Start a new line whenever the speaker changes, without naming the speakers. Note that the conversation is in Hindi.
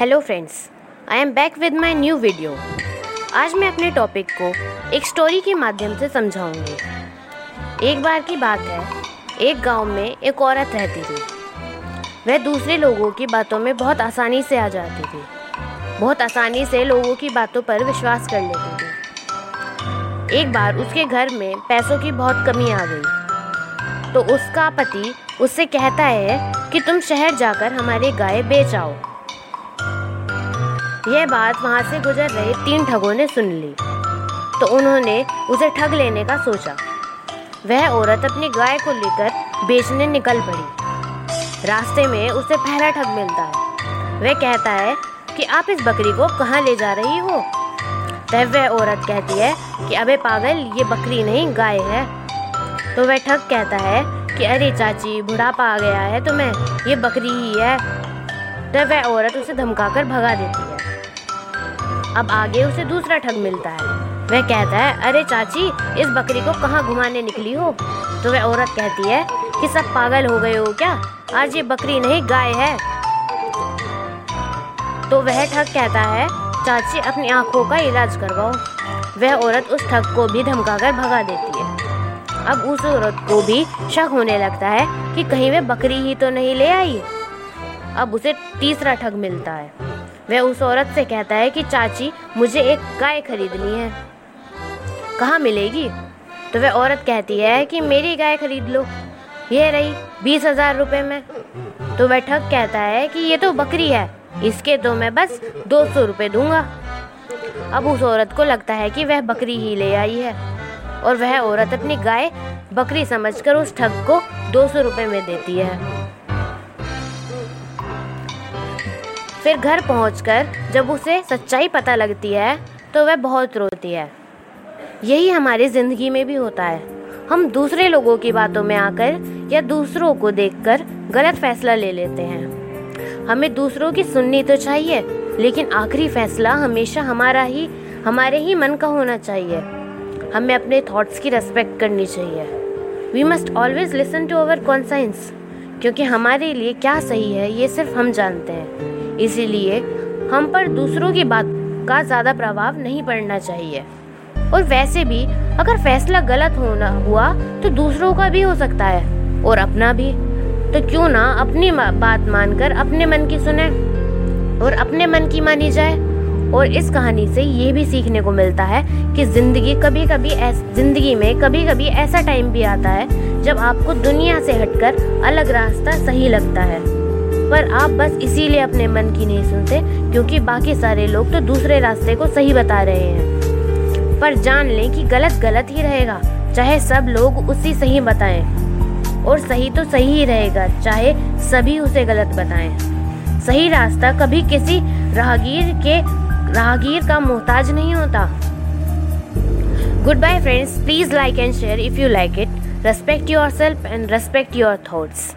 Hello friends I am back with my new video आज मैं अपने टॉपिक को एक स्टोरी के माध्यम से समझाऊँगी। एक बार की बात है, एक गाँव में एक औरत रहती थी। वह दूसरे लोगों की बातों में बहुत आसानी से आ जाती थी। बहुत आसानी से लोगों की बातों पर विश्वास कर लेती थी। एक बार उसके घर में पैसों की बहुत कमी आ गई। तो उसका पति उससे कहता है कि, तुम शहर जाकर हमारी गाय बेच आओ। यह बात वहाँ से गुजर रहे तीन ठगों ने सुन ली। तो उन्होंने उसे ठग लेने का सोचा। वह औरत अपनी गाय को लेकर बेचने निकल पड़ी। रास्ते में उसे पहला ठग मिलता। है वह कहता है कि आप इस बकरी को कहाँ ले जा रही हो? तब वह औरत कहती है कि अबे पागल, ये बकरी नहीं, गाय है। तो वह ठग कहता है कि अरे चाची, बुढ़ापा आ गया है तुम्हें, ये बकरी ही है। तब वह औरत उसे धमकाकर भगा देती। है अब आगे उसे दूसरा ठग मिलता है। वह कहता है, अरे चाची, इस बकरी को कहाँ घुमाने निकली हो? तो वह औरत कहती है, कि सब पागल हो गए हो क्या? आज ये बकरी नहीं, गाय है। तो वह ठग कहता है, चाची, अपनी आँखों का इलाज करवाओ। वह औरत उस ठग को भी धमकाकर भगा देती है। अब उस औरत को भी शक होने लगता है कि कहीं वह बकरी ही तो नहीं ले आई। अब उसे तीसरा ठग मिलता है। वह उस औरत से कहता है कि, चाची, मुझे एक गाय खरीदनी है। कहाँ मिलेगी? तो वह औरत कहती है कि, मेरी गाय खरीद लो। यह रही बीस हज़ार रुपये में। तो वह ठग कहता है कि, ये तो बकरी है। इसके तो मैं बस दो सौ रुपये दूँगा। अब उस औरत को लगता है कि वह बकरी ही ले आई है और वह औरत अपनी गाय बकरी समझकर उस ठग को दो सौ रुपये में देती है। फिर घर पहुंचकर जब उसे सच्चाई पता लगती है तो वह बहुत रोती है। यही हमारी ज़िंदगी में भी होता है। हम दूसरे लोगों की बातों में आकर या दूसरों को देखकर गलत फैसला ले लेते हैं। हमें दूसरों की सुननी तो चाहिए, लेकिन आखिरी फैसला हमेशा हमारा ही, हमारे ही मन का होना चाहिए। हमें अपने थॉट्स की रेस्पेक्ट करनी चाहिए। We must always listen to our conscience क्योंकि हमारे लिए क्या सही है, ये सिर्फ़ हम जानते हैं। इसीलिए हम पर दूसरों की बात का ज़्यादा प्रभाव नहीं पड़ना चाहिए। और वैसे भी, अगर फैसला गलत होना हुआ तो दूसरों का भी हो सकता है। और अपना भी। तो क्यों ना अपनी बात मानकर अपने मन की सुने। और अपने मन की मानी जाए। और इस कहानी से ये भी सीखने को मिलता है कि ज़िंदगी कभी कभी ज़िंदगी में कभी कभी ऐसा टाइम भी आता है, जब आपको दुनिया से हटकर अलग रास्ता सही लगता है। पर आप बस इसीलिए अपने मन की नहीं सुनते, क्योंकि बाकी सारे लोग तो दूसरे रास्ते को सही बता रहे हैं। पर जान लें कि गलत गलत ही रहेगा, चाहे सब लोग उसी सही बताएँ। और सही तो सही ही रहेगा, चाहे सभी उसे गलत बताएँ। सही रास्ता कभी किसी राहगीर के, राहगीर का मोहताज नहीं होता। Goodbye friends please like and share if you like it respect yourself and respect your thoughts